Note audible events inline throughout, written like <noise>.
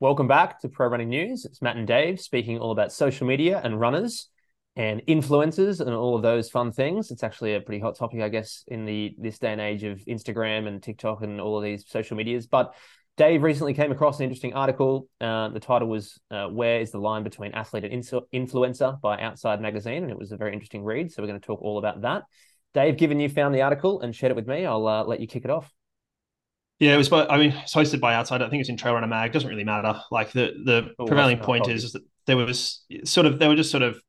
Welcome back to Pro Running News. It's Matt and Dave speaking all about social media and runners and influencers and all of those fun things. It's actually a pretty hot topic, I guess, in the this day and age of Instagram and TikTok and all of these social medias. But Dave recently came across an interesting article. Uh, the title was uh, "Where is the line between athlete and influencer?" by Outside Magazine, and it was a very interesting read. So we're going to talk all about that. Dave, given you found the article and shared it with me, I'll uh, let you kick it off. Yeah, it was. I mean, it's hosted by Outside. I think it's in Trail Runner Mag. Doesn't really matter. Like the the oh, prevailing point is that there was sort of they were just sort of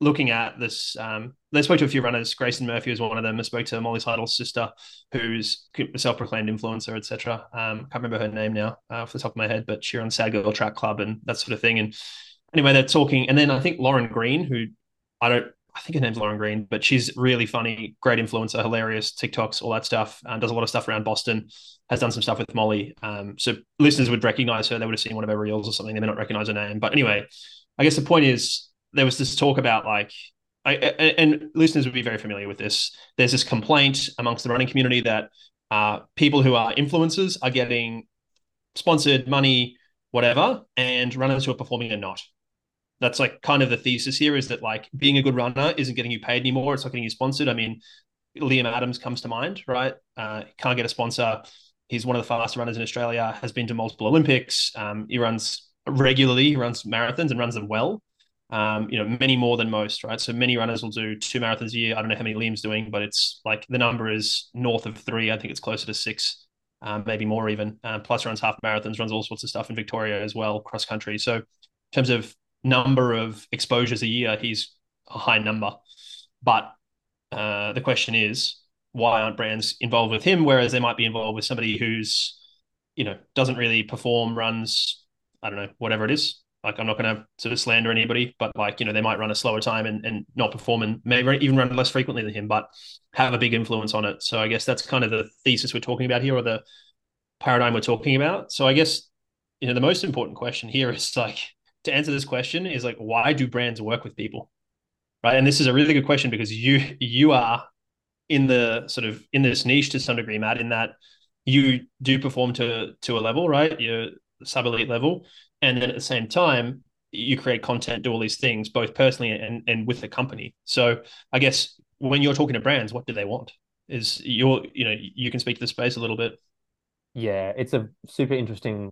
looking at this. Um, they spoke to a few runners. Grayson Murphy was one of them. I spoke to Molly Seidel's sister, who's a self-proclaimed influencer, etc. Um, can't remember her name now uh, off the top of my head, but she runs Sad Girl Track Club and that sort of thing. And anyway, they're talking, and then I think Lauren Green, who I don't I think her name's Lauren Green, but she's really funny, great influencer, hilarious, TikToks, all that stuff. Um, does a lot of stuff around Boston. Has done some stuff with Molly. Um, so listeners would recognize her. They would have seen one of her reels or something. They may not recognize her name. But anyway, I guess the point is there was this talk about like, I, and listeners would be very familiar with this. There's this complaint amongst the running community that uh, people who are influencers are getting sponsored money, whatever, and runners who are performing are not that's like kind of the thesis here is that like being a good runner isn't getting you paid anymore. It's not getting you sponsored. I mean, Liam Adams comes to mind, right? Uh, can't get a sponsor. He's one of the fastest runners in Australia. Has been to multiple Olympics. Um, he runs regularly. He runs marathons and runs them well. Um, you know, many more than most, right? So many runners will do two marathons a year. I don't know how many Liam's doing, but it's like the number is north of three. I think it's closer to six, um, maybe more even. Um, plus runs half marathons, runs all sorts of stuff in Victoria as well, cross country. So in terms of number of exposures a year, he's a high number. But uh, the question is, why aren't brands involved with him? Whereas they might be involved with somebody who's, you know, doesn't really perform, runs, I don't know, whatever it is. Like I'm not going to sort of slander anybody, but like you know, they might run a slower time and, and not perform, and maybe even run less frequently than him, but have a big influence on it. So I guess that's kind of the thesis we're talking about here, or the paradigm we're talking about. So I guess you know the most important question here <laughs> is like to answer this question is like, why do brands work with people? Right. And this is a really good question because you you are in the sort of in this niche to some degree, Matt, in that you do perform to to a level, right? You're sub elite level. And then at the same time, you create content, do all these things, both personally and, and with the company. So I guess when you're talking to brands, what do they want? Is you're, you know, you can speak to the space a little bit. Yeah, it's a super interesting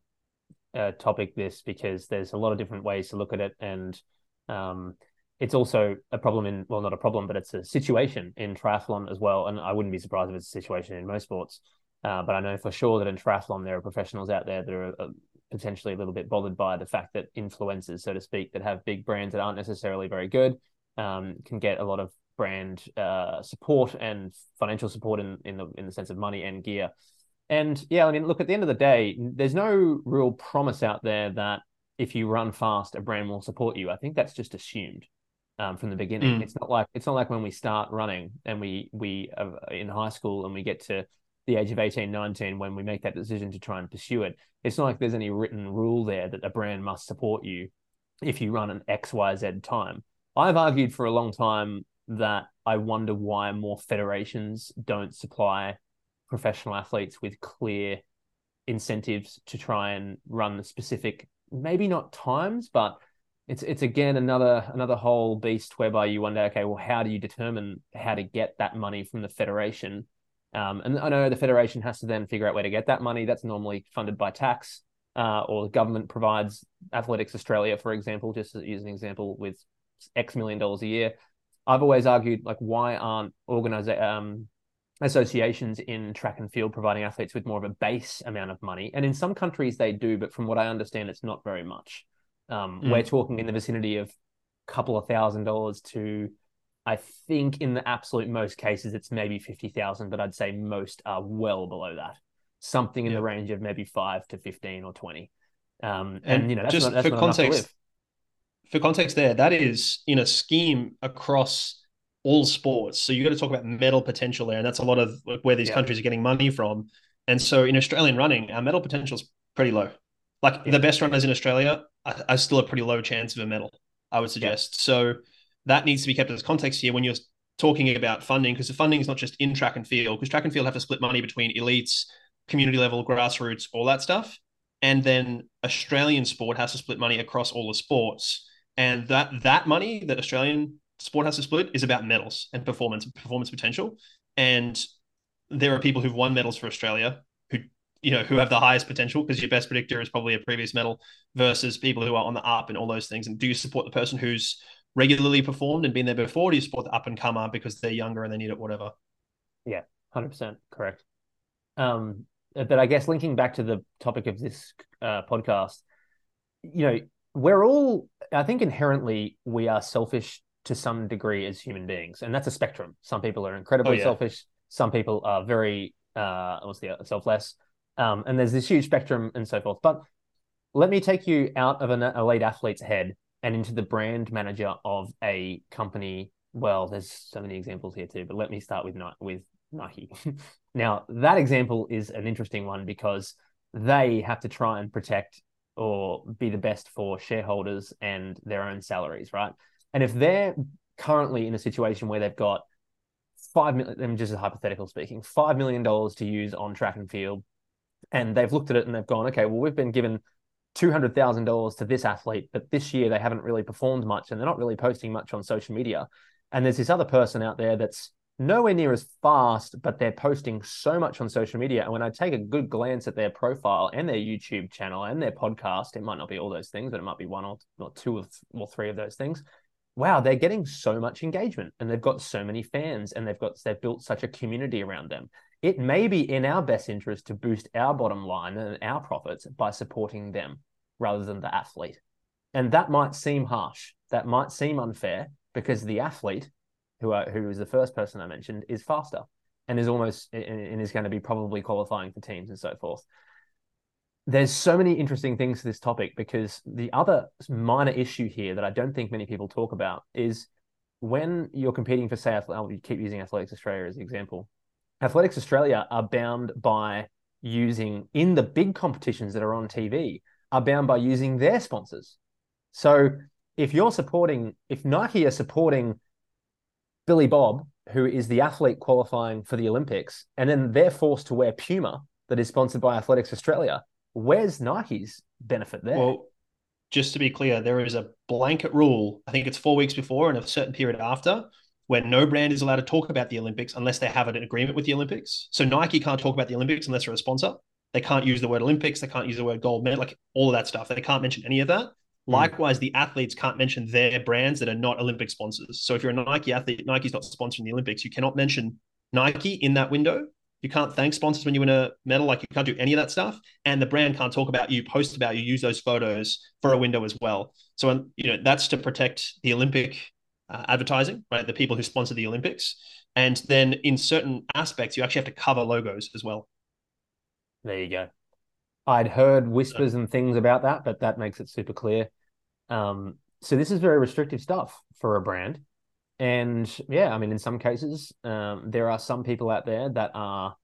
uh, topic this because there's a lot of different ways to look at it. And um, it's also a problem in well not a problem but it's a situation in triathlon as well. And i wouldn't be surprised if it's a situation in most sports. Uh, but i know for sure that in triathlon there are professionals out there that are uh, potentially a little bit bothered by the fact that influencers so to speak that have big brands that aren't necessarily very good um, can get a lot of brand uh, support and financial support in in the in the sense of money and gear and yeah, I mean, look, at the end of the day, there's no real promise out there that if you run fast, a brand will support you. I think that's just assumed um, from the beginning. Mm. It's not like it's not like when we start running and we we are in high school and we get to the age of 18, 19 when we make that decision to try and pursue it. It's not like there's any written rule there that a brand must support you if you run an X, Y, Z time. I've argued for a long time that I wonder why more federations don't supply professional athletes with clear incentives to try and run the specific maybe not times but it's it's again another another whole beast whereby you wonder okay well how do you determine how to get that money from the federation? Um, and i know the federation has to then figure out where to get that money. That's normally funded by tax uh, or the government provides athletics australia for example just to use an example with x million dollars a year. I've always argued like why aren't organize um, associations in track and field providing athletes with more of a base amount of money. And in some countries they do, but from what I understand, it's not very much. Um, mm. We're talking in the vicinity of a couple of thousand dollars to, I think, in the absolute most cases, it's maybe fifty thousand, but I'd say most are well below that. Something in yeah. the range of maybe five to fifteen or twenty. Um, and, and, you know, that's just not, that's for context. For context, there, that is in a scheme across all sports. So you got to talk about medal potential there, and that's a lot of where these yeah. countries are getting money from. And so in Australian running, our medal potential is pretty low. Like yeah. the best runners in Australia are, are, still a pretty low chance of a medal, I would suggest. Yeah. So that needs to be kept as context here when you're talking about funding, because the funding is not just in track and field, because track and field have to split money between elites, community level, grassroots, all that stuff. and then Australian sport has to split money across all the sports, and that that money that Australian sport has to split is about medals and performance performance potential, and there are people who've won medals for Australia who you know who have the highest potential because your best predictor is probably a previous medal versus people who are on the up and all those things. And do you support the person who's regularly performed and been there before? Do you support the up and comer because they're younger and they need it, whatever? Yeah, hundred percent correct. Um, but I guess linking back to the topic of this uh, podcast, you know, we're all, I think, inherently we are selfish to some degree as human beings, and that's a spectrum. Some people are incredibly oh, yeah. selfish. Some people are very, uh, what's the selfless, um, and there's this huge spectrum and so forth. But let me take you out of an elite athlete's head and into the brand manager of a company. Well, there's so many examples here too, but let me start with with Nike. <laughs> now, that example is an interesting one because they have to try and protect or be the best for shareholders and their own salaries, right? And if they're currently in a situation where they've got five million, I'm just hypothetical speaking, five million dollars to use on track and field, and they've looked at it and they've gone, okay, well, we've been given two hundred thousand dollars to this athlete, but this year they haven't really performed much and they're not really posting much on social media. And there's this other person out there that's nowhere near as fast, but they're posting so much on social media. And when I take a good glance at their profile and their YouTube channel and their podcast, it might not be all those things, but it might be one or, or two or three of those things. Wow, they're getting so much engagement and they've got so many fans and they've got they've built such a community around them. It may be in our best interest to boost our bottom line and our profits by supporting them rather than the athlete. And that might seem harsh. That might seem unfair because the athlete who are, who is the first person I mentioned, is faster and is almost and is going to be probably qualifying for teams and so forth. There's so many interesting things to this topic because the other minor issue here that I don't think many people talk about is when you're competing for, say, I'll keep using Athletics Australia as an example. Athletics Australia are bound by using in the big competitions that are on TV are bound by using their sponsors. So if you're supporting, if Nike are supporting Billy Bob, who is the athlete qualifying for the Olympics, and then they're forced to wear Puma that is sponsored by Athletics Australia. Where's Nike's benefit there? Well, just to be clear, there is a blanket rule. I think it's four weeks before and a certain period after where no brand is allowed to talk about the Olympics unless they have an agreement with the Olympics. So Nike can't talk about the Olympics unless they're a sponsor. They can't use the word Olympics. They can't use the word gold medal, like all of that stuff. They can't mention any of that. Hmm. Likewise, the athletes can't mention their brands that are not Olympic sponsors. So if you're a Nike athlete, Nike's not sponsoring the Olympics. You cannot mention Nike in that window. You can't thank sponsors when you win a medal. Like you can't do any of that stuff. And the brand can't talk about you, post about you, use those photos for a window as well. So um, you know that's to protect the Olympic uh, advertising, right? The people who sponsor the Olympics. And then in certain aspects, you actually have to cover logos as well. There you go. I'd heard whispers and things about that, but that makes it super clear. Um, so this is very restrictive stuff for a brand. And yeah, I mean, in some cases, um, there are some people out there that are,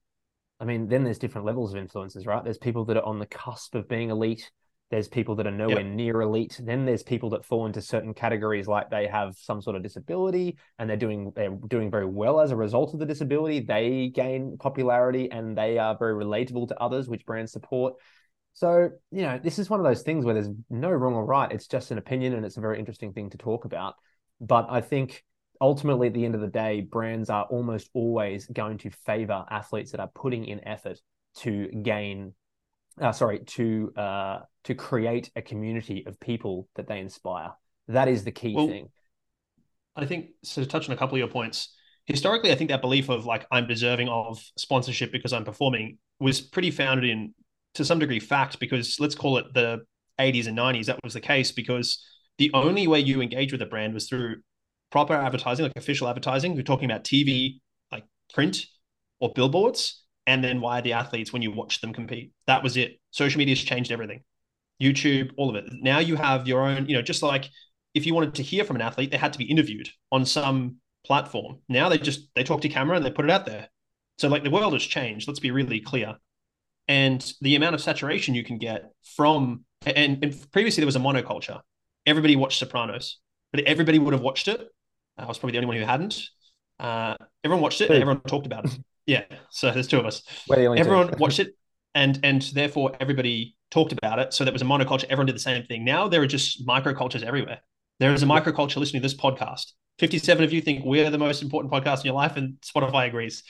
I mean, then there's different levels of influences, right? There's people that are on the cusp of being elite. There's people that are nowhere yep. near elite. Then there's people that fall into certain categories, like they have some sort of disability and they're doing they're doing very well as a result of the disability. They gain popularity and they are very relatable to others, which brands support. So, you know, this is one of those things where there's no wrong or right. It's just an opinion and it's a very interesting thing to talk about. But I think ultimately, at the end of the day, brands are almost always going to favor athletes that are putting in effort to gain, uh, sorry, to uh, to create a community of people that they inspire. That is the key well, thing. I think so. To touch on a couple of your points, historically, I think that belief of like I'm deserving of sponsorship because I'm performing was pretty founded in to some degree fact because let's call it the 80s and 90s that was the case because the only way you engage with a brand was through proper advertising like official advertising we're talking about tv like print or billboards and then why the athletes when you watch them compete. That was it. Social media has changed everything. Youtube all of it. Now you have your own you know just like if you wanted to hear from an athlete they had to be interviewed on some platform. Now they just they talk to camera and they put it out there. So like the world has changed let's be really clear. And the amount of saturation you can get from and, and, previously there was a monoculture. Everybody watched sopranos but everybody would have watched it i was probably the only one who hadn't uh, everyone watched it and everyone talked about it <laughs> yeah so there's two of us everyone watched it and and therefore everybody talked about it. So there was a monoculture, everyone did the same thing. Now there are just microcultures everywhere. There is a microculture listening to this podcast. 57 of you think we're the most important podcast in your life, and Spotify agrees.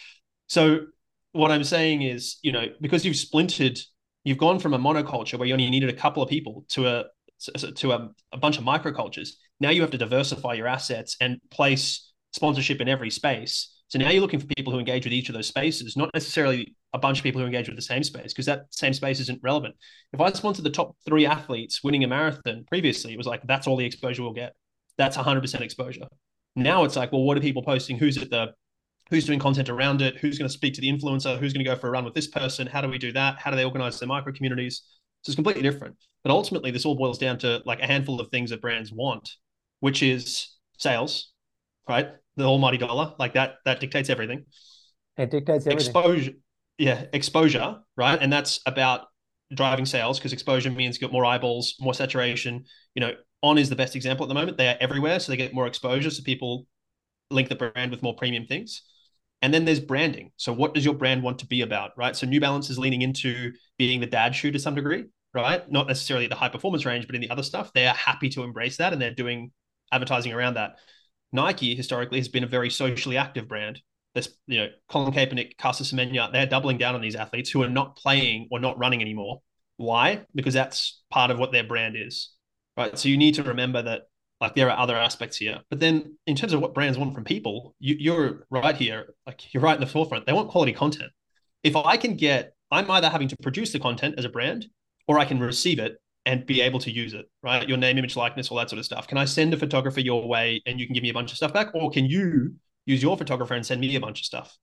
So what I'm saying is, you know, because you've splintered, you've gone from a monoculture where you only needed a couple of people to a to a, a bunch of microcultures. Now you have to diversify your assets and place sponsorship in every space. So now you're looking for people who engage with each of those spaces, not necessarily a bunch of people who engage with the same space, because that same space isn't relevant. If I sponsored the top three athletes winning a marathon previously, it was like, that's all the exposure we'll get. That's 100% exposure. Now it's like, well, what are people posting? Who's at the who's doing content around it? Who's going to speak to the influencer? Who's going to go for a run with this person? How do we do that? How do they organize their micro communities? So it's completely different. But ultimately, this all boils down to like a handful of things that brands want, which is sales, right? The almighty dollar, like that, that dictates everything. It dictates everything. Exposure, yeah, exposure, right? And that's about driving sales because exposure means got more eyeballs, more saturation. You know, on is the best example at the moment. They are everywhere, so they get more exposure. So people link the brand with more premium things. And then there's branding. So what does your brand want to be about, right? So New Balance is leaning into being the dad shoe to some degree, right? Not necessarily the high performance range, but in the other stuff, they are happy to embrace that and they're doing advertising around that. Nike historically has been a very socially active brand. This, you know, Colin Kaepernick, Caster Semenya, they're doubling down on these athletes who are not playing or not running anymore. Why? Because that's part of what their brand is right? So you need to remember that like there are other aspects here. But then in terms of what brands want from people, you, you're right here, like you're right in the forefront. They want quality content. If I can get, I'm either having to produce the content as a brand, or I can receive it and be able to use it, right? Your name, image, likeness, all that sort of stuff. Can I send a photographer your way and you can give me a bunch of stuff back? Or can you use your photographer and send me a bunch of stuff?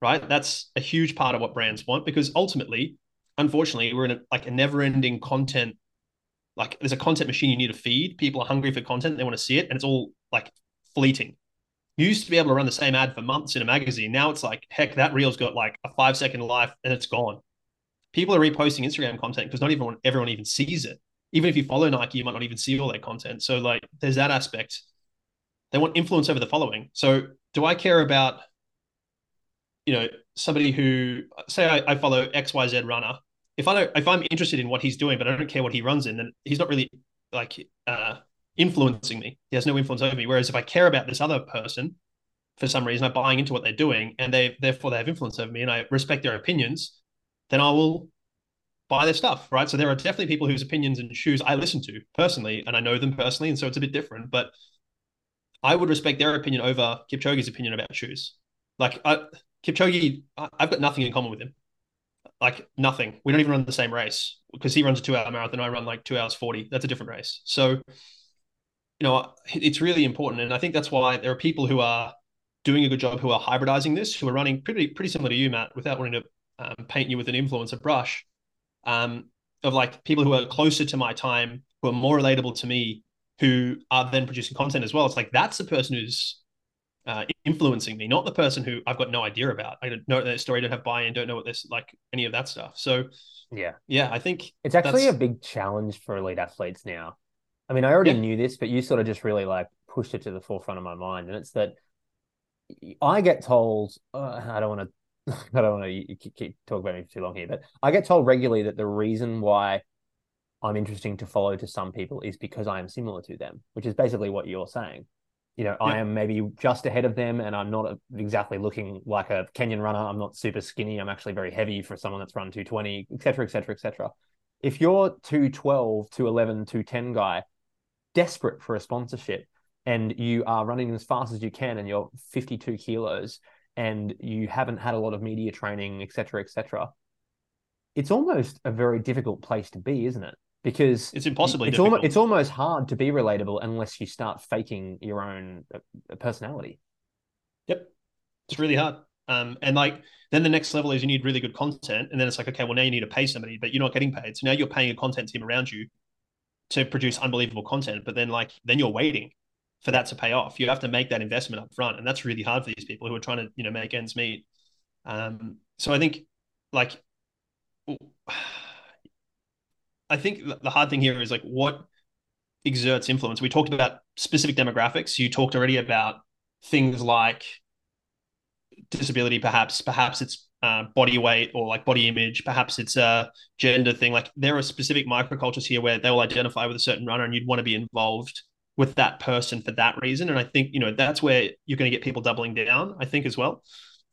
Right. That's a huge part of what brands want because ultimately, unfortunately, we're in a, like a never ending content like there's a content machine you need to feed. People are hungry for content, they want to see it, and it's all like fleeting. You used to be able to run the same ad for months in a magazine. Now it's like, heck, that reel's got like a five second life and it's gone. People are reposting Instagram content because not even everyone even sees it. Even if you follow Nike, you might not even see all their content. So like there's that aspect. They want influence over the following. So do I care about, you know, somebody who say I, I follow XYZ runner if I don't, if I'm interested in what he's doing, but I don't care what he runs in, then he's not really like uh, influencing me. He has no influence over me. Whereas if I care about this other person for some reason, I'm buying into what they're doing, and they therefore they have influence over me, and I respect their opinions, then I will buy their stuff, right? So there are definitely people whose opinions and shoes I listen to personally, and I know them personally, and so it's a bit different. But I would respect their opinion over Kipchoge's opinion about shoes. Like I, Kipchoge, I've got nothing in common with him like nothing. We don't even run the same race because he runs a two hour marathon. I run like two hours 40. That's a different race. So, you know, it's really important. And I think that's why there are people who are doing a good job who are hybridizing this, who are running pretty, pretty similar to you, Matt, without wanting to um, paint you with an influencer brush um, of like people who are closer to my time, who are more relatable to me, who are then producing content as well. It's like that's the person who's uh, influencing me, not the person who I've got no idea about. I don't know their story, don't have buy-in, don't know what this like any of that stuff. So yeah, yeah, I think it's actually a big challenge for elite athletes now. I mean, I already yeah. knew this, but you sort of just really like pushed it to the forefront of my mind, and it's that I get told uh, I don't want to. <laughs> I don't want to keep talk about me for too long here, but I get told regularly that the reason why I'm interesting to follow to some people is because I am similar to them, which is basically what you're saying you know, I am maybe just ahead of them and I'm not exactly looking like a Kenyan runner. I'm not super skinny. I'm actually very heavy for someone that's run 220, et cetera, et cetera, et cetera. If you're 212, 211, 210 guy, desperate for a sponsorship, and you are running as fast as you can and you're 52 kilos and you haven't had a lot of media training, et cetera, et cetera, it's almost a very difficult place to be, isn't it? Because it's impossibly it's almost it's almost hard to be relatable unless you start faking your own uh, personality. Yep, it's really hard. Um, and like then the next level is you need really good content, and then it's like okay, well now you need to pay somebody, but you're not getting paid, so now you're paying a content team around you to produce unbelievable content, but then like then you're waiting for that to pay off. You have to make that investment up front, and that's really hard for these people who are trying to you know make ends meet. Um, so I think like I think the hard thing here is like what exerts influence. We talked about specific demographics. You talked already about things like disability, perhaps, perhaps it's uh, body weight or like body image, perhaps it's a gender thing. Like there are specific microcultures here where they will identify with a certain runner, and you'd want to be involved with that person for that reason. And I think you know that's where you're going to get people doubling down. I think as well.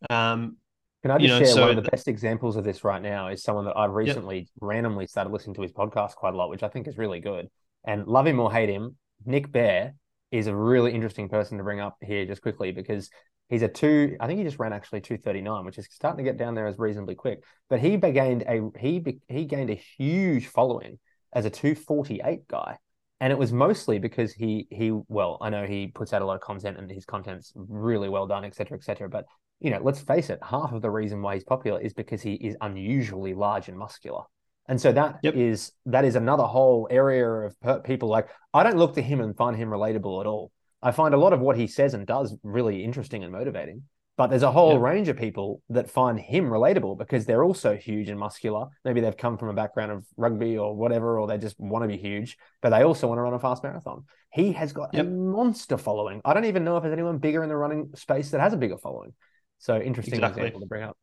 Um, Can I just you know, share so one of the best examples of this right now is someone that I've recently yep. randomly started listening to his podcast quite a lot, which I think is really good. And love him or hate him, Nick Bare is a really interesting person to bring up here just quickly because he's a two. I think he just ran actually two thirty nine, which is starting to get down there as reasonably quick. But he gained a he he gained a huge following as a two forty eight guy, and it was mostly because he he well I know he puts out a lot of content and his content's really well done, etc. etc. But you know, let's face it, half of the reason why he's popular is because he is unusually large and muscular. And so that yep. is that is another whole area of people like I don't look to him and find him relatable at all. I find a lot of what he says and does really interesting and motivating. But there's a whole yep. range of people that find him relatable because they're also huge and muscular. Maybe they've come from a background of rugby or whatever, or they just want to be huge, but they also want to run a fast marathon. He has got yep. a monster following. I don't even know if there's anyone bigger in the running space that has a bigger following. So interesting exactly. example to bring up.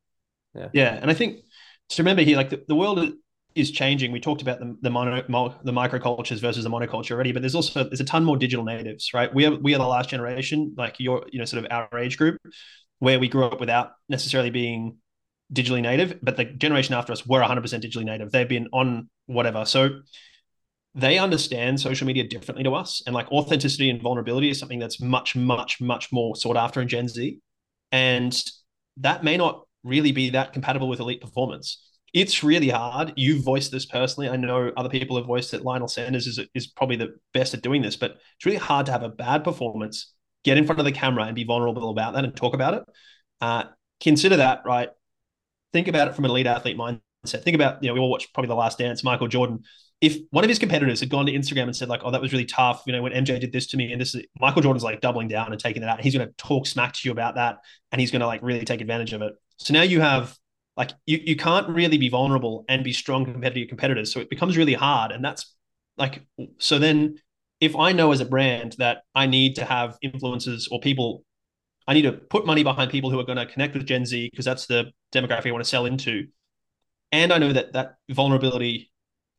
Yeah. Yeah. And I think to remember here, like the, the world is changing. We talked about the the mono, mo, the microcultures versus the monoculture already, but there's also there's a ton more digital natives, right? We are we are the last generation, like your you know sort of our age group, where we grew up without necessarily being digitally native, but the generation after us were 100% digitally native. They've been on whatever, so they understand social media differently to us, and like authenticity and vulnerability is something that's much much much more sought after in Gen Z, and that may not really be that compatible with elite performance it's really hard. You voiced this personally. I know other people have voiced it. Lionel Sanders is, is probably the best at doing this, but it's really hard to have a bad performance, get in front of the camera and be vulnerable about that and talk about it. Uh, consider that, right? Think about it from an elite athlete mindset. Think about, you know, we all watched probably The Last Dance, Michael Jordan. If one of his competitors had gone to Instagram and said, like, oh, that was really tough, you know, when MJ did this to me, and this is Michael Jordan's like doubling down and taking it out. He's going to talk smack to you about that and he's going to like really take advantage of it. So now you have like you, you can't really be vulnerable and be strong compared to your competitors. So it becomes really hard. And that's like, so then if I know as a brand that I need to have influencers or people, I need to put money behind people who are going to connect with Gen Z because that's the demographic I want to sell into. And I know that that vulnerability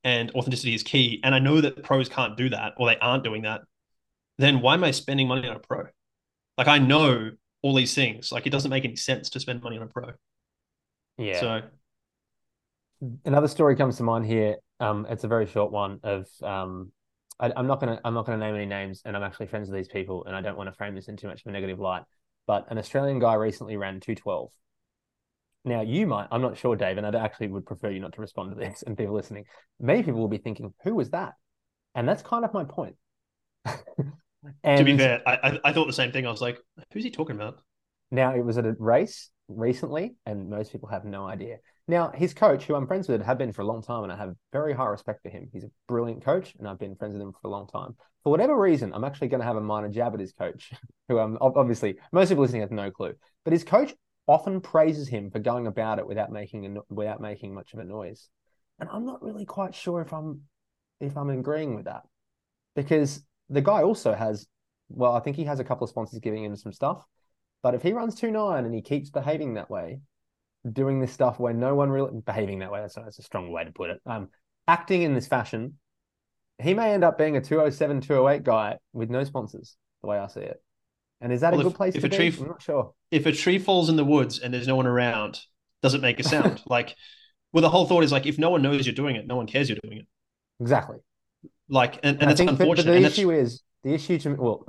and authenticity is key. And I know that pros can't do that or they aren't doing that. Then why am I spending money on a pro? Like I know all these things. Like it doesn't make any sense to spend money on a pro. Yeah. So another story comes to mind here. Um, it's a very short one of um, I, am not gonna I'm not gonna name any names, and I'm actually friends with these people, and I don't want to frame this in too much of a negative light. But an Australian guy recently ran 212. Now you might, I'm not sure, Dave, and I actually would prefer you not to respond to this. <laughs> And people listening, many people will be thinking, "Who was that?" And that's kind of my point. and, <laughs> to be fair, I, I thought the same thing. I was like, "Who's he talking about?" Now it was at a race recently, and most people have no idea. Now, his coach, who I'm friends with, have been for a long time, and I have very high respect for him. He's a brilliant coach, and I've been friends with him for a long time. For whatever reason, I'm actually going to have a minor jab at his coach, <laughs> who I'm obviously most people listening have no clue. But his coach often praises him for going about it without making a, without making much of a noise, and I'm not really quite sure if I'm if I'm agreeing with that because the guy also has well, I think he has a couple of sponsors giving him some stuff. But if he runs two nine and he keeps behaving that way, doing this stuff where no one really behaving that way, that's, that's a strong way to put it. Um, acting in this fashion, he may end up being a 207, 208 guy with no sponsors, the way I see it. And is that well, a good if, place if to a be? I'm not sure. If a tree falls in the woods and there's no one around, does it make a sound? <laughs> like, well, the whole thought is like, if no one knows you're doing it, no one cares you're doing it. Exactly. Like, and, and, and that's think, unfortunate. But, but the issue is the issue to me, well,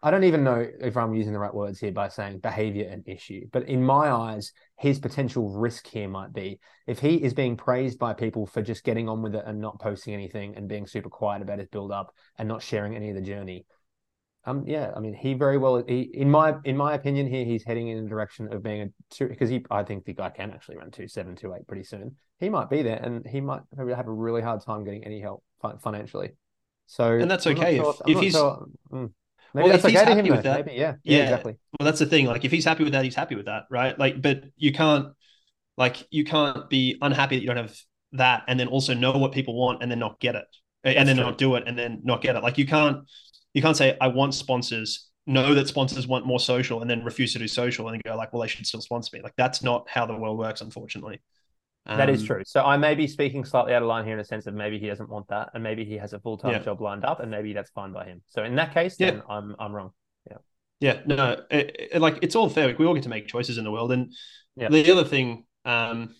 I don't even know if I'm using the right words here by saying behavior and issue, but in my eyes, his potential risk here might be if he is being praised by people for just getting on with it and not posting anything and being super quiet about his build up and not sharing any of the journey. Um, yeah, I mean, he very well, he, in my in my opinion, here he's heading in the direction of being a two because he, I think the guy can actually run two seven two eight pretty soon. He might be there, and he might have a really hard time getting any help financially. So and that's okay sure, if, if he's sure. mm. maybe well, that's okay to him with that. Maybe, yeah, yeah, yeah, exactly. Well, that's the thing. Like if he's happy with that, he's happy with that, right? Like, but you can't, like, you can't be unhappy that you don't have that, and then also know what people want and then not get it, that's and then true. not do it and then not get it. Like you can't, you can't say I want sponsors know that sponsors want more social and then refuse to do social and go like, well, they should still sponsor me. Like that's not how the world works, unfortunately. Um, that is um, true. So I may be speaking slightly out of line here in a sense of maybe he doesn't want that, and maybe he has a full time yeah. job lined up, and maybe that's fine by him. So in that case, yeah. then I'm I'm wrong. Yeah. Yeah. No. It, it, like it's all fair. Like, we all get to make choices in the world, and yeah. the other thing, um,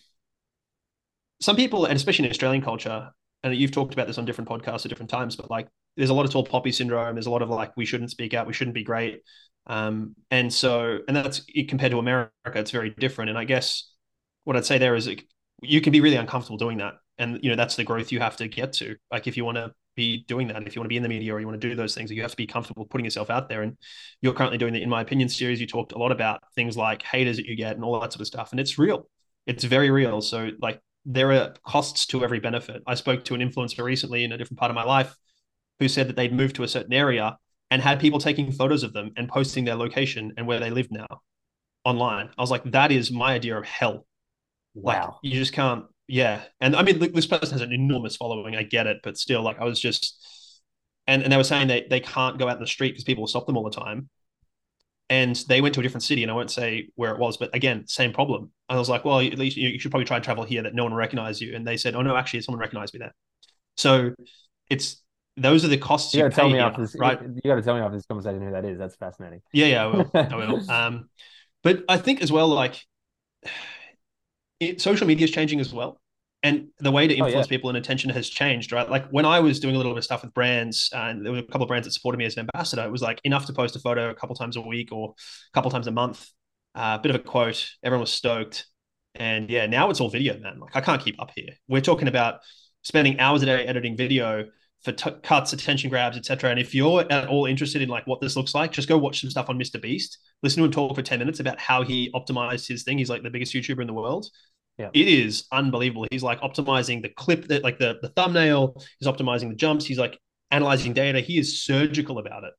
some people, and especially in Australian culture, and you've talked about this on different podcasts at different times, but like there's a lot of tall poppy syndrome. There's a lot of like we shouldn't speak out, we shouldn't be great, um, and so and that's compared to America, it's very different. And I guess what I'd say there is like, you can be really uncomfortable doing that. And you know that's the growth you have to get to. Like if you want to be doing that if you want to be in the media or you want to do those things you have to be comfortable putting yourself out there. And you're currently doing the in my opinion series. You talked a lot about things like haters that you get and all that sort of stuff. And it's real. It's very real. So like there are costs to every benefit. I spoke to an influencer recently in a different part of my life who said that they'd moved to a certain area and had people taking photos of them and posting their location and where they live now online i was like that is my idea of hell Wow. Like you just can't. Yeah, and I mean, this person has an enormous following. I get it, but still, like I was just, and and they were saying they they can't go out in the street because people will stop them all the time. And they went to a different city, and I won't say where it was, but again, same problem. I was like, well, at least you, should probably try and travel here that no one will recognize you. And they said, oh no, actually, someone recognized me there. So it's those are the costs you, you got to tell me here, after this, right? You got to tell me after this conversation who that is. That's fascinating. Yeah, yeah, I will. I <laughs> will. Um, but I think as well, like it, social media is changing as well and the way to influence oh, yeah. people and attention has changed, right? Like when I was doing a little bit of stuff with brands, and there were a couple of brands that supported me as an ambassador, it was like enough to post a photo a couple times a week or a couple times a month, a uh, bit of a quote. Everyone was stoked, and yeah, now it's all video, man. Like I can't keep up here. We're talking about spending hours a day editing video for t- cuts, attention grabs, etc. And if you're at all interested in like what this looks like, just go watch some stuff on Mr. Beast. Listen to him talk for ten minutes about how he optimized his thing. He's like the biggest YouTuber in the world yeah. It is unbelievable. He's like optimizing the clip that like the, the thumbnail, he's optimizing the jumps, he's like analyzing data. He is surgical about it.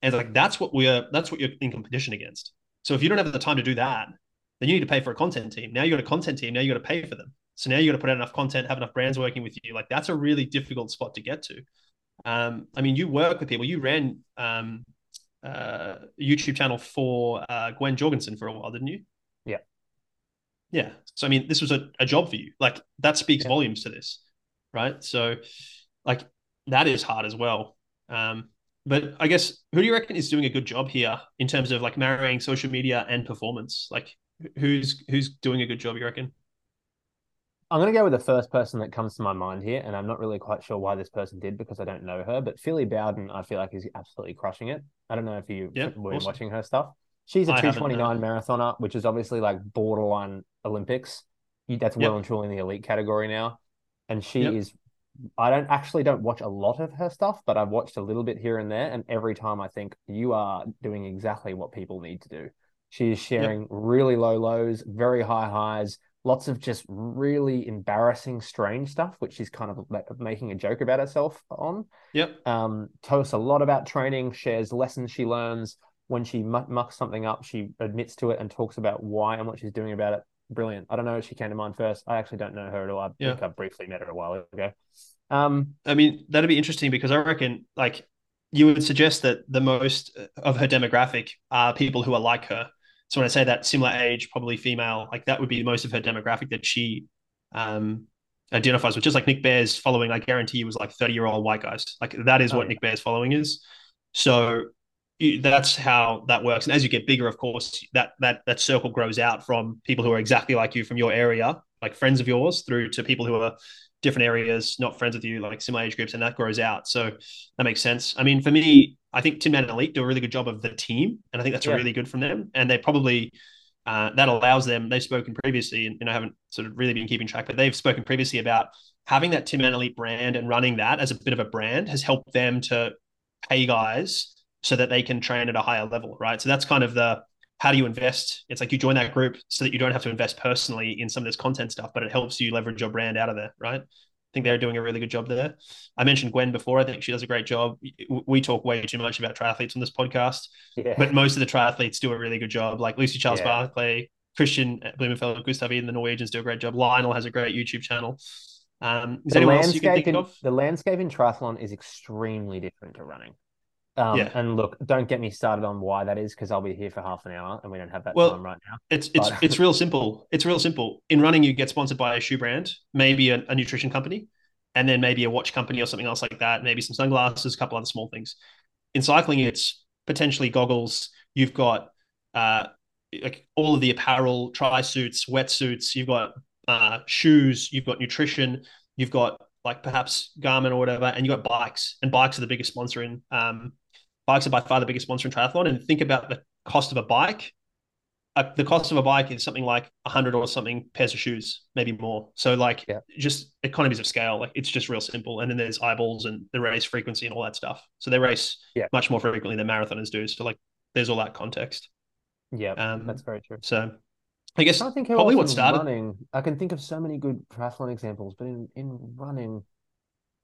And like that's what we're that's what you're in competition against. So if you don't have the time to do that, then you need to pay for a content team. Now you got a content team, now you got to pay for them. So now you got to put out enough content, have enough brands working with you. Like that's a really difficult spot to get to. Um, I mean, you work with people. You ran um, uh, YouTube channel for uh, Gwen Jorgensen for a while, didn't you? Yeah. Yeah. So I mean, this was a, a job for you. Like that speaks yeah. volumes to this, right? So, like that is hard as well. Um, but I guess who do you reckon is doing a good job here in terms of like marrying social media and performance? Like who's who's doing a good job? You reckon? I'm going to go with the first person that comes to my mind here, and I'm not really quite sure why this person did because I don't know her. But Phily Bowden, I feel like is absolutely crushing it. I don't know if you yep, were awesome. watching her stuff. She's a 229 marathoner, which is obviously like borderline Olympics. That's well yep. and truly in the elite category now. And she yep. is I don't actually don't watch a lot of her stuff, but I've watched a little bit here and there. And every time I think you are doing exactly what people need to do. She is sharing really low lows, very high highs, lots of just really embarrassing, strange stuff, which she's kind of making a joke about herself on. Yep. Um, tells us a lot about training, shares lessons she learns, when she mucks something up, she admits to it and talks about why and what she's doing about it. Brilliant. I don't know if she came to mind first. I actually don't know her at all. I yeah. think I briefly met her a while ago. Um, I mean, that'd be interesting because I reckon like you would suggest that the most of her demographic are people who are like her. So when I say that similar age, probably female, like that would be most of her demographic that she um, identifies with. Just like Nick Bare's following, I guarantee you was like 30 year old white guys. Like that is oh, what yeah. Nick Bare's following is. So that's how that works. And as you get bigger, of course, that that that circle grows out from people who are exactly like you from your area, like friends of yours, through to people who are different areas, not friends with you, like similar age groups, and that grows out. So that makes sense. I mean, for me, I think Tin Man Elite do a really good job of the team, and I think that's yeah. really good from them. And they probably uh, that allows them. They've spoken previously, and, and I haven't sort of really been keeping track, but they've spoken previously about having that Tin Man Elite brand and running that as a bit of a brand has helped them to pay guys so that they can train at a higher level, right? So that's kind of the how do you invest? It's like you join that group so that you don't have to invest personally in some of this content stuff, but it helps you leverage your brand out of there, right? I think they're doing a really good job there. I mentioned Gwen before. I think she does a great job. We talk way too much about triathletes on this podcast, yeah. but most of the triathletes do a really good job. Like Lucy Charles yeah. Barclay, Kristian Blummenfelt, Gustav Iden, the Norwegians do a great job. Lionel has a great YouTube channel. Um, is the anyone else you can think in, of? The landscape in triathlon is extremely different to running. Um, yeah. And look, don't get me started on why that is because I'll be here for half an hour and we don't have that well, time right now. It's it's but... it's <laughs> real simple. It's real simple. In running, you get sponsored by a shoe brand, maybe a, a, nutrition company, and then maybe a watch company or something else like that. Maybe some sunglasses, a couple other small things. In cycling, it's potentially goggles. You've got uh, like all of the apparel, tri suits, wetsuits. You've got uh, shoes. You've got nutrition. You've got like perhaps Garmin or whatever, and you've got bikes. And bikes are the biggest sponsor in um, bikes are by far the biggest sponsor in triathlon. And think about the cost of a bike. Uh, the cost of a bike is something like a hundred or something pairs of shoes, maybe more. So like yeah. just economies of scale. Like it's just real simple. And then there's eyeballs and the race frequency and all that stuff. So they race yeah. much more frequently than marathoners do. So like there's all that context. Yeah, um, that's very true. So I guess I think probably what started running. I can think of so many good triathlon examples, but in in running,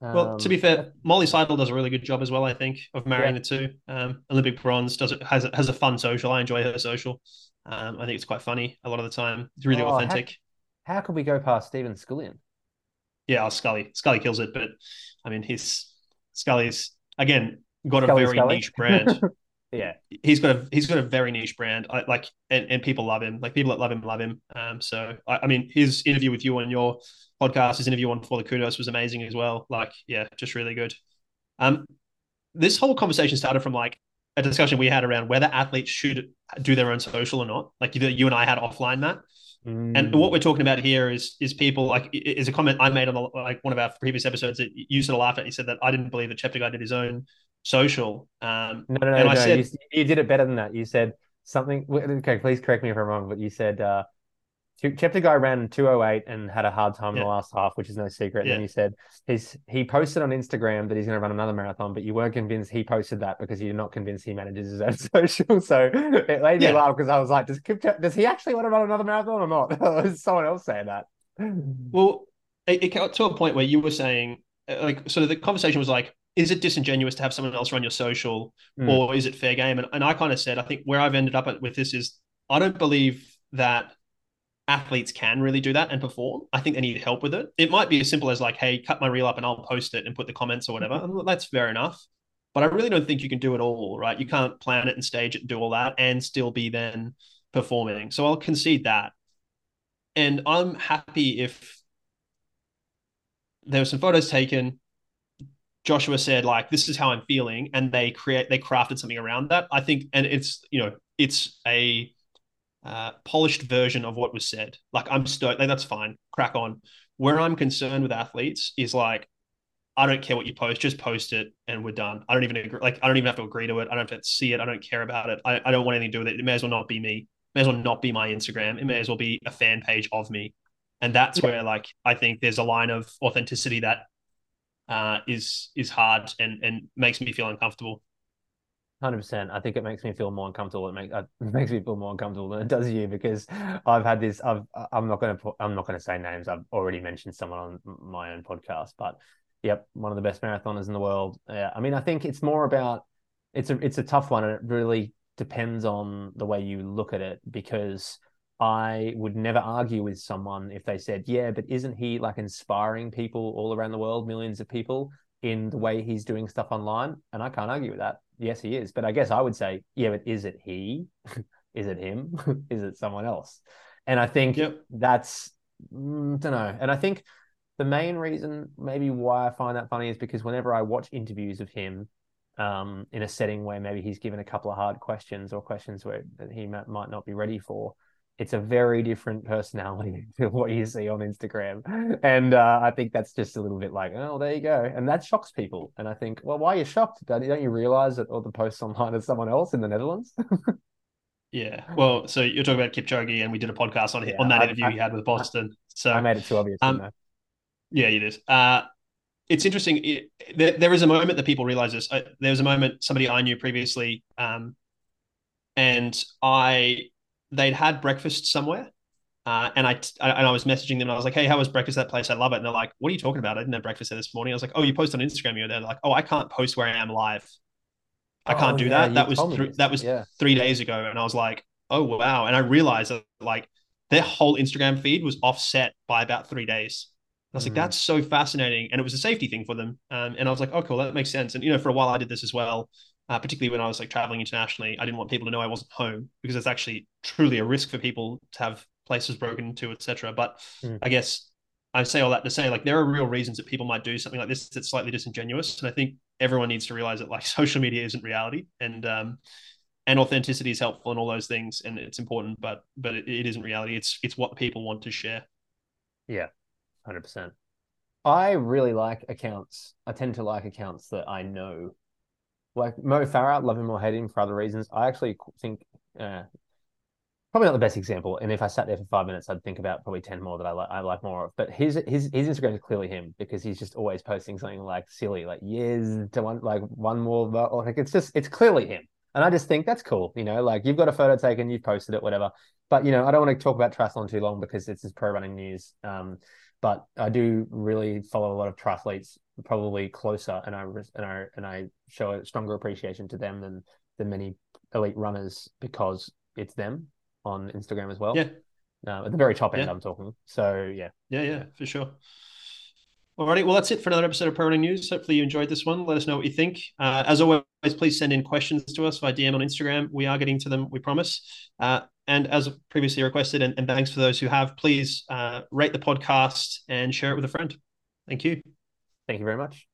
well, to be um, fair, Molly Seidel does a really good job as well. I think of marrying yeah. the two. Um, Olympic bronze does it has has a fun social. I enjoy her social. Um, I think it's quite funny a lot of the time. It's really oh, authentic. How, how could we go past Stephen Scullion? Yeah, oh, Scully. Scully kills it, but I mean, his Scully's again got Scully, a very Scully. niche brand. <laughs> yeah, he's got a he's got a very niche brand. I, like, and, and people love him. Like people that love him love him. Um, so I, I mean, his interview with you on your podcast, his interview on For the Kudos was amazing as well. Like, yeah, just really good. Um, this whole conversation started from like a discussion we had around whether athletes should do their own social or not. Like you you and I had offline that. Mm. And what we're talking about here is is people like is a comment I made on the, like one of our previous episodes that you sort of laughed at. You said that I didn't believe that Cheptegei did his own social. Um, no, no, no, no. Said, you, you, did it better than that. You said something. Okay, please correct me if I'm wrong, but you said uh, Cheptegei ran 208 and had a hard time yeah. in the last half, which is no secret. Yeah. And then you said he's he posted on Instagram that he's going to run another marathon, but you weren't convinced he posted that because you're not convinced he manages his own <laughs> social. So it made me laugh because I was like, does does he actually want to run another marathon or not? <laughs> Is Someone else saying that. Well, it, it got to a point where you were saying, uh, like, sort of the conversation was like, is it disingenuous to have someone else run your social, mm. or is it fair game? And, and I kind of said, I think where I've ended up with this is, I don't believe that athletes can really do that and perform. I think they need help with it. It might be as simple as like, hey, cut my reel up and I'll post it and put the comments or whatever. That's fair enough. But I really don't think you can do it all, right? You can't plan it and stage it and do all that and still be then performing. So I'll concede that. And I'm happy if there were some photos taken. Joshua said, like, this is how I'm feeling, and they create they crafted something around that. I think, and it's you know, it's a uh, polished version of what was said. Like I'm stoked. Like, that's fine. Crack on. Where I'm concerned with athletes is like, I don't care what you post, just post it and we're done. I don't even agree. Like I don't even have to agree to it. I don't have to see it. I don't care about it. I, I don't want anything to do with it. It may as well not be me. It may as well not be my Instagram. It may as well be a fan page of me. And that's where like I think there's a line of authenticity that uh, is is hard and and makes me feel uncomfortable. Hundred percent. I think it makes me feel more uncomfortable. It, make, uh, <laughs> it makes me feel more uncomfortable than it does you because I've had this. I've. I'm not going to. I'm not going to say names. I've already mentioned someone on my own podcast, but yep, one of the best marathoners in the world. Yeah. I mean, I think it's more about. It's a. It's a tough one, and it really depends on the way you look at it because I would never argue with someone if they said, "Yeah, but isn't he like inspiring people all around the world, millions of people?" in the way he's doing stuff online, and I can't argue with that yes, he is. But I guess I would say, yeah, but is it he? <laughs> is it him? <laughs> is it someone else? And I think yep. that's mm, don't know. And I think the main reason maybe why I find that funny is because whenever I watch interviews of him um, in a setting where maybe he's given a couple of hard questions or questions where he might not be ready for, it's a very different personality to what you see on Instagram. And uh, I think that's just a little bit like, oh, there you go. And that shocks people. And I think, well, why are you shocked? Don't, don't you realize that all the posts online are someone else in the Netherlands? yeah. Well, so you're talking about Kipchoge, and we did a podcast on, yeah, on that I, interview I, he had with Boston. So I made it too obvious. Um, yeah, you did. Uh, it's interesting. It, there, there is a moment that people realize this. Uh, there was a moment somebody I knew previously, um, and I they'd had breakfast somewhere. Uh, and I and I was messaging them. And I was like, "Hey, how was breakfast at that place? I love it." And they're like, "What are you talking about? I didn't have breakfast there this morning." I was like, "Oh, you post on Instagram. You're there." They're like, "Oh, I can't post where I am live. I can't oh, do yeah, that. That was th- that was yeah. three days ago." And I was like, "Oh wow!" And I realized that like their whole Instagram feed was offset by about three days. I was mm. like, "That's so fascinating," and it was a safety thing for them. Um, and I was like, "Oh, cool, that makes sense." And you know, for a while I did this as well. Uh, particularly when I was like traveling internationally. I didn't want people to know I wasn't home because it's actually truly a risk for people to have places broken into, etc. But mm. I guess I say all that to say like there are real reasons that people might do something like this that's slightly disingenuous, and I think everyone needs to realize that like <laughs> social media isn't reality, and um, and authenticity is helpful and all those things, and it's important, but but it, it isn't reality. It's it's what people want to share. Yeah, hundred percent. I really like accounts. I tend to like accounts that I know. Like Mo Farah, love him or hate him for other reasons. I actually think uh, probably not the best example. And if I sat there for five minutes, I'd think about probably ten more that I like. I like more of. But his his his Instagram is clearly him because he's just always posting something like silly, like years to one, like one more. Or Like it's just it's clearly him. And I just think that's cool. You know, like you've got a photo taken, you've posted it, whatever. But you know, I don't want to talk about triathlon too long because it's just pro running news. Um, but I do really follow a lot of triathletes, probably closer, and I and I and I show a stronger appreciation to them than than many elite runners because it's them on Instagram as well. Yeah. Uh, at the very top end, yeah. I'm talking. So yeah. Yeah, yeah, for sure. Alrighty, well that's it for another episode of Running News. Hopefully you enjoyed this one. Let us know what you think. Uh, as always, please send in questions to us via DM on Instagram. We are getting to them, we promise. Uh, and as previously requested, and, and, thanks for those who have, please uh, rate the podcast and share it with a friend. Thank you. Thank you very much.